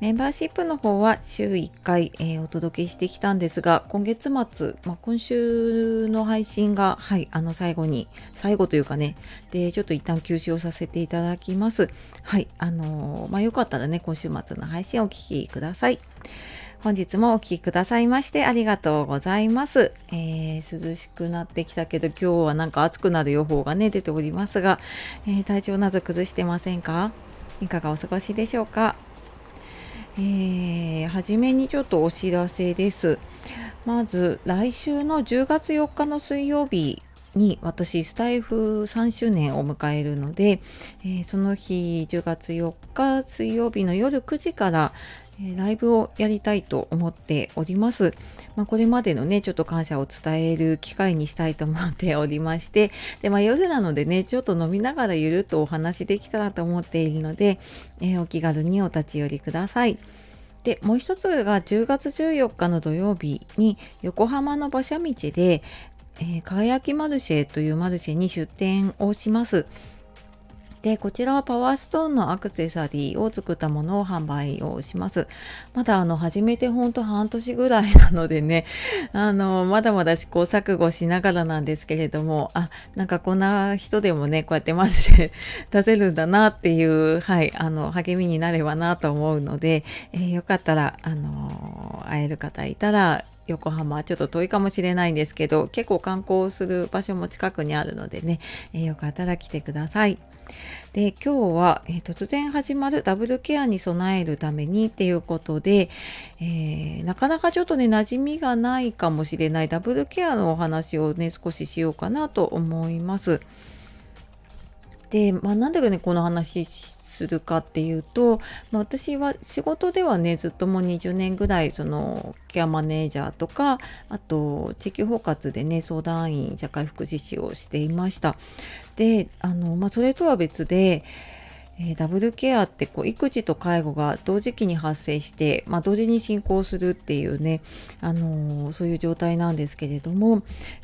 メンバーシップの方は週1回、えーお届けしてきたんですが、今月末、まあ、今週の配信が、はい、あの最後に、最後というかね、で、ちょっと一旦休止をさせていただきます。はい、あのーまあ、よかったらね、今週末の配信をお聞きください。本日もお聞きくださいましてありがとうございます、えー涼しくなってきたけど今日はなんか暑くなる予報がね出ておりますが、えー体調など崩してませんか？いかがお過ごしでしょうか？えー、はじめにちょっとお知らせです。まず来週の10月4日の水曜日に私スタイフ3周年を迎えるので、えーその日10月4日水曜日の夜9時から、えーライブをやりたいと思っております。まあ、これまでのねちょっと感謝を伝える機会にしたいと思っておりましてで、まあ、夜なのでねちょっと飲みながらゆるっとお話できたらと思っているので、えーお気軽にお立ち寄りください。でもう一つが10月14日の土曜日に横浜の馬車道で、えー輝きマルシェというマルシェに出店をします。でこちらはパワーストーンのアクセサリーを作ったものを販売をします。まだあの始めてほんと半年ぐらいなのでね あのまだまだ試行錯誤しながらなんですけれどもあなんかこんな人でもねこうやってマルシェ出せるんだなっていうはいあの励みになればなと思うので、えーよかったらあの会える方いたら横浜ちょっと遠いかもしれないんですけど結構観光する場所も近くにあるのでね、えーよかったら来てください。で今日は、えー突然始まるダブルケアに備えるためにっていうことで、えーなかなかちょっとね馴染みがないかもしれないダブルケアのお話をね少ししようかなと思います。で、まあ、なんでねこの話するかっていうと、まあ、私は仕事ではねずっともう20年ぐらいそのケアマネージャーとかあと地域包括でね相談員社会福祉士をしていました。であの、まあ、それとは別でえダブルケアってこう育児と介護が同時期に発生して、まあ、同時に進行するっていうね、あのーそういう状態なんですけれども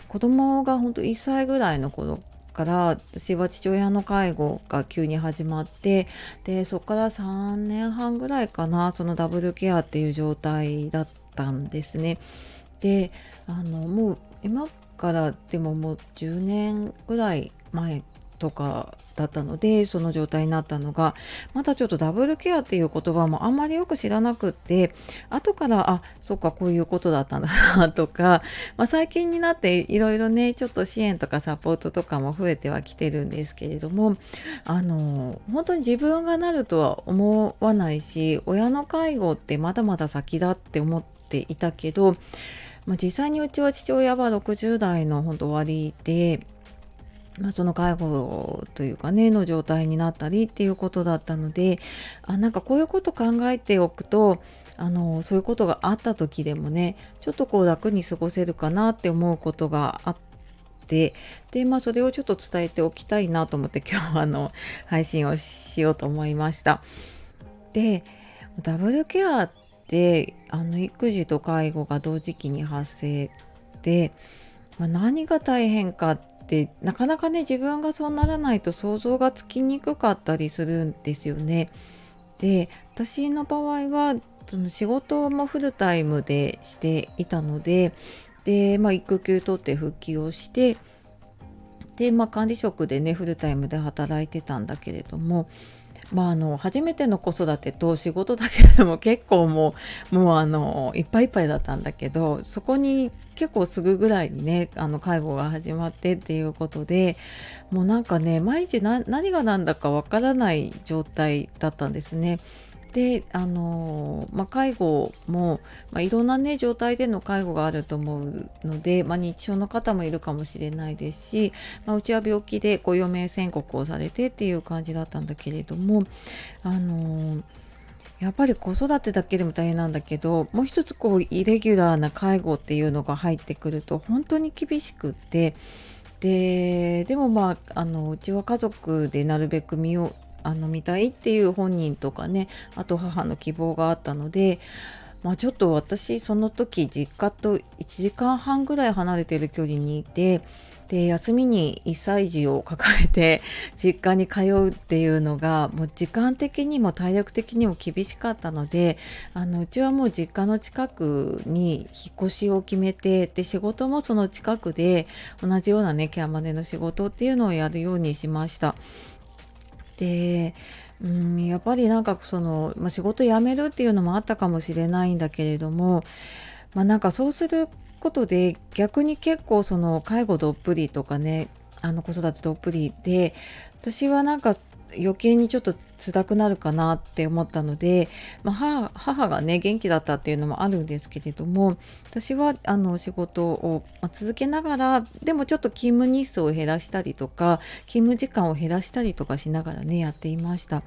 子供が本当1歳ぐらいの頃から私は父親の介護が急に始まってでそこから3年半ぐらいかなそのダブルケアっていう状態だったんですね。であのもう今からでももう10年ぐらい前とかだったのでその状態になったのがまだちょっとダブルケアっていう言葉もあんまりよく知らなくって後からあそっかこういうことだったんだなとか、まあ、最近になっていろいろねちょっと支援とかサポートとかも増えてはきてるんですけれどもあの本当に自分がなるとは思わないし親の介護ってまだまだ先だって思っていたけど、まあ、実際にうちは父親は60代の本当終わりで。まあ、その介護というかねの状態になったりっていうことだったのであなんかこういうこと考えておくとあのそういうことがあった時でもねちょっとこう楽に過ごせるかなって思うことがあってでまあそれをちょっと伝えておきたいなと思って 今日あの配信をしようと思いました。でダブルケアってあの育児と介護が同時期に発生で、まあ、何が大変かってなかなかね自分がそうならないと想像がつきにくかったりするんですよね。で私の場合はその仕事もフルタイムでしていたのでで、まあ、育休取って復帰をしてで、まあ、管理職でねフルタイムで働いてたんだけれども、まあ、あの初めての子育てと仕事だけでも結構もうもうあのいっぱいいっぱいだったんだけどそこに結構すぐぐらいにねあの介護が始まってっていうことでもうなんかね毎日何が何だかわからない状態だったんですね。であのまあ、介護も、まあ、いろんなね状態での介護があると思うので、まあ、認知症の方もいるかもしれないですし、まあ、うちは病気でこう余命宣告をされてっていう感じだったんだけれどもあのやっぱり子育てだけでも大変なんだけどもう一つこうイレギュラーな介護っていうのが入ってくると本当に厳しくってででもまああのうちは家族でなるべく見ようあの見たいっていう本人とかねあと母の希望があったのでまあ、ちょっと私その時実家と1時間半ぐらい離れてる距離にいてで休みに1歳児を抱えて 実家に通うっていうのがもう時間的にも体力的にも厳しかったのであのうちはもう実家の近くに引っ越しを決めてで仕事もその近くで同じようなねケアマネの仕事っていうのをやるようにしました。でうんやっぱりなんかその、まあ、仕事辞めるっていうのもあったかもしれないんだけれども、まあ、なんかそうすることで逆に結構その介護どっぷりとかねあの子育てどっぷりで私はなんか余計にちょっと辛くなるかなって思ったので、まあ、母がね元気だったっていうのもあるんですけれども私はあの仕事を続けながらでもちょっと勤務日数を減らしたりとか勤務時間を減らしたりとかしながらねやっていました。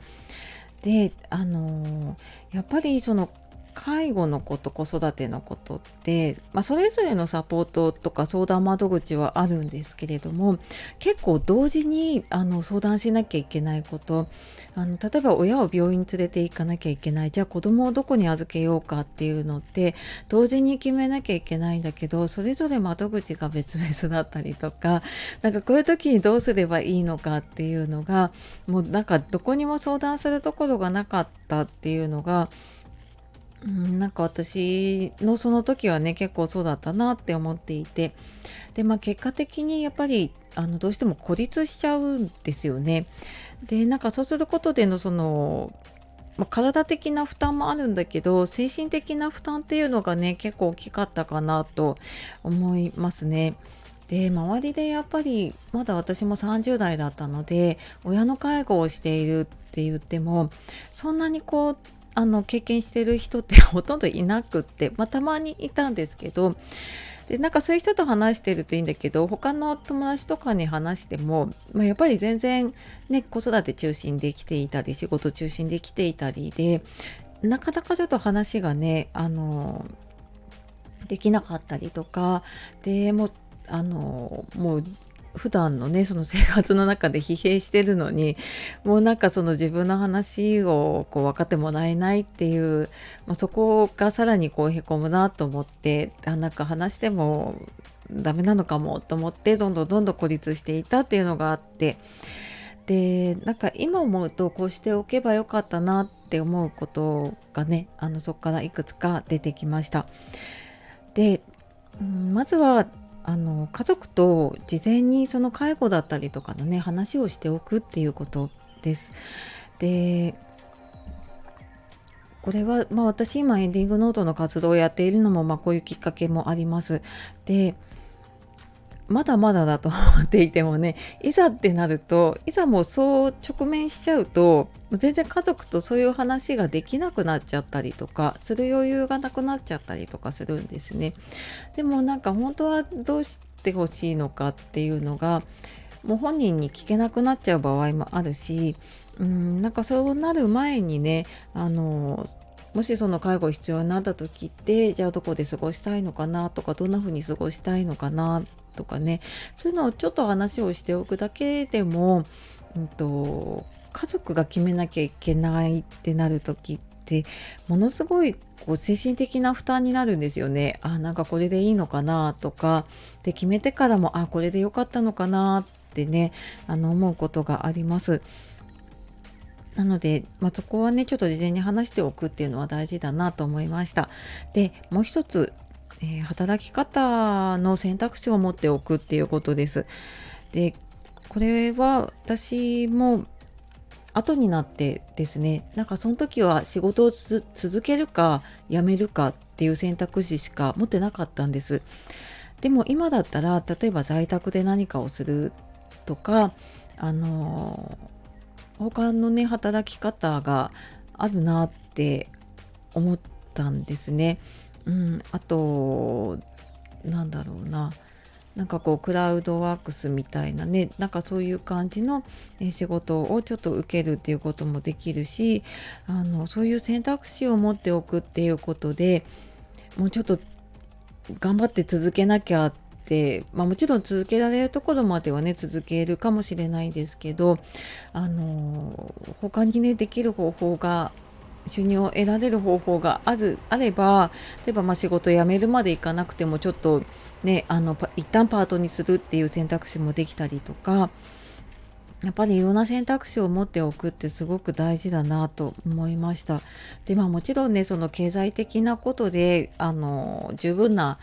であのやっぱりその介護のこと子育てのことって、まあ、それぞれのサポートとか相談窓口はあるんですけれども結構同時にあの相談しなきゃいけないことあの例えば親を病院に連れて行かなきゃいけないじゃあ子供をどこに預けようかっていうのって同時に決めなきゃいけないんだけどそれぞれ窓口が別々だったりとかなんかこういう時にどうすればいいのかっていうのがもうなんかどこにも相談するところがなかったっていうのがなんか私のその時はね結構そうだったなって思っていてでまあ結果的にやっぱりあのどうしても孤立しちゃうんですよね。でなんかそうすることでのその、まあ、体的な負担もあるんだけど精神的な負担っていうのがね結構大きかったかなと思いますね。で周りでやっぱりまだ私も30代だったので親の介護をしているって言ってもそんなにこうあの経験してる人ってほとんどいなくって、まあ、たまにいたんですけどでなんかそういう人と話してるといいんだけど他の友達とかに話しても、まあ、やっぱり全然ね子育て中心で来ていたり仕事中心で来ていたりでなかなかちょっと話がねあのできなかったりとかでもあのもう普段のねその生活の中で疲弊してるのにもうなんかその自分の話をこう分かってもらえないっていう、まあ、そこがさらにこうへこむなと思ってあなんか話してもダメなのかもと思ってどんどんどんどん孤立していたっていうのがあってでなんか今思うとこうしておけばよかったなって思うことがねあのそこからいくつか出てきました。でまずはあの家族と事前にその介護だったりとかのね話をしておくっていうことです。でこれは、まあ、私今エンディングノートの活動をやっているのも、まあ、こういうきっかけもあります。でまだまだだと思っていてもねいざってなるといざもうそう直面しちゃうと全然家族とそういう話ができなくなっちゃったりとかする余裕がなくなっちゃったりとかするんですね。でもなんか本当はどうしてほしいのかっていうのがもう本人に聞けなくなっちゃう場合もあるしうんなんかそうなる前にねあのもしその介護必要になった時ってじゃあどこで過ごしたいのかなとかどんな風に過ごしたいのかなとかねそういうのをちょっと話をしておくだけでも、うんと、家族が決めなきゃいけないってなる時ってものすごいこう精神的な負担になるんですよね。あなんかこれでいいのかなとかで決めてからもあこれでよかったのかなってねあの思うことがあります。なので、まあ、そこはねちょっと事前に話しておくっていうのは大事だなと思いました。でもう一つえー、働き方の選択肢を持っておくっていうことです。でこれは私も後になってですねなんかその時は仕事を続けるか辞めるかっていう選択肢しか持ってなかったんです。でも今だったら例えば在宅で何かをするとかあの他のね働き方があるなって思ったんですね。うん、あとなんだろうな。なんかこうクラウドワークスみたいなねなんかそういう感じの仕事をちょっと受けるっていうこともできるしあのそういう選択肢を持っておくっていうことでもうちょっと頑張って続けなきゃって、まあ、もちろん続けられるところまではね続けるかもしれないですけどあの他にねできる方法が収入を得られる方法があるあれば例えばまあ仕事辞めるまでいかなくてもちょっとねあの一旦パートにするっていう選択肢もできたりとかやっぱりいろんな選択肢を持っておくってすごく大事だなと思いました。でまあもちろんねその経済的なことであの十分な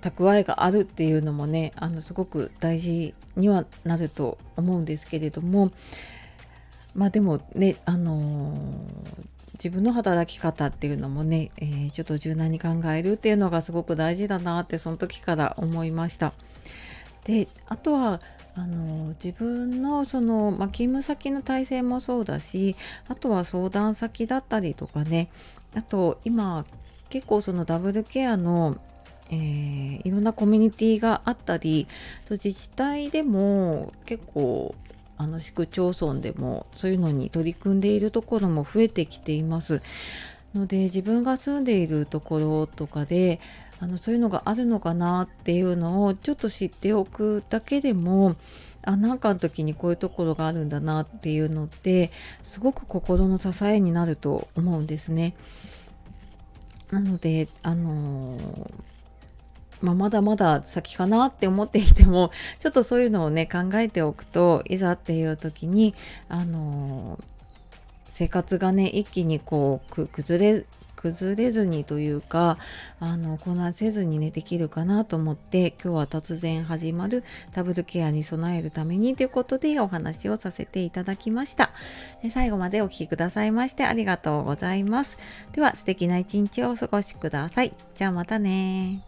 蓄えがあるっていうのもねあのすごく大事にはなると思うんですけれどもまあでもねあの自分の働き方っていうのもね、えー、ちょっと柔軟に考えるっていうのがすごく大事だなってその時から思いました。であとはあの自分のその、ま、勤務先の体制もそうだしあとは相談先だったりとかねあと今結構そのダブルケアの、えー、いろんなコミュニティがあったり自治体でも結構あの市区町村でもそういうのに取り組んでいるところも増えてきていますので自分が住んでいるところとかであのそういうのがあるのかなっていうのをちょっと知っておくだけでもあなんかの時にこういうところがあるんだなっていうのってすごく心の支えになると思うんですね。なのであのーまあ、まだまだ先かなって思っていても ちょっとそういうのをね考えておくといざっていう時にあの、生活がね一気にこう崩れ崩れずにというかあの混乱せずにねできるかなと思って今日は突然始まるダブルケアに備えるためにということでお話をさせていただきました。最後までお聴きくださいましてありがとうございます。では素敵な一日をお過ごしください。じゃあまたね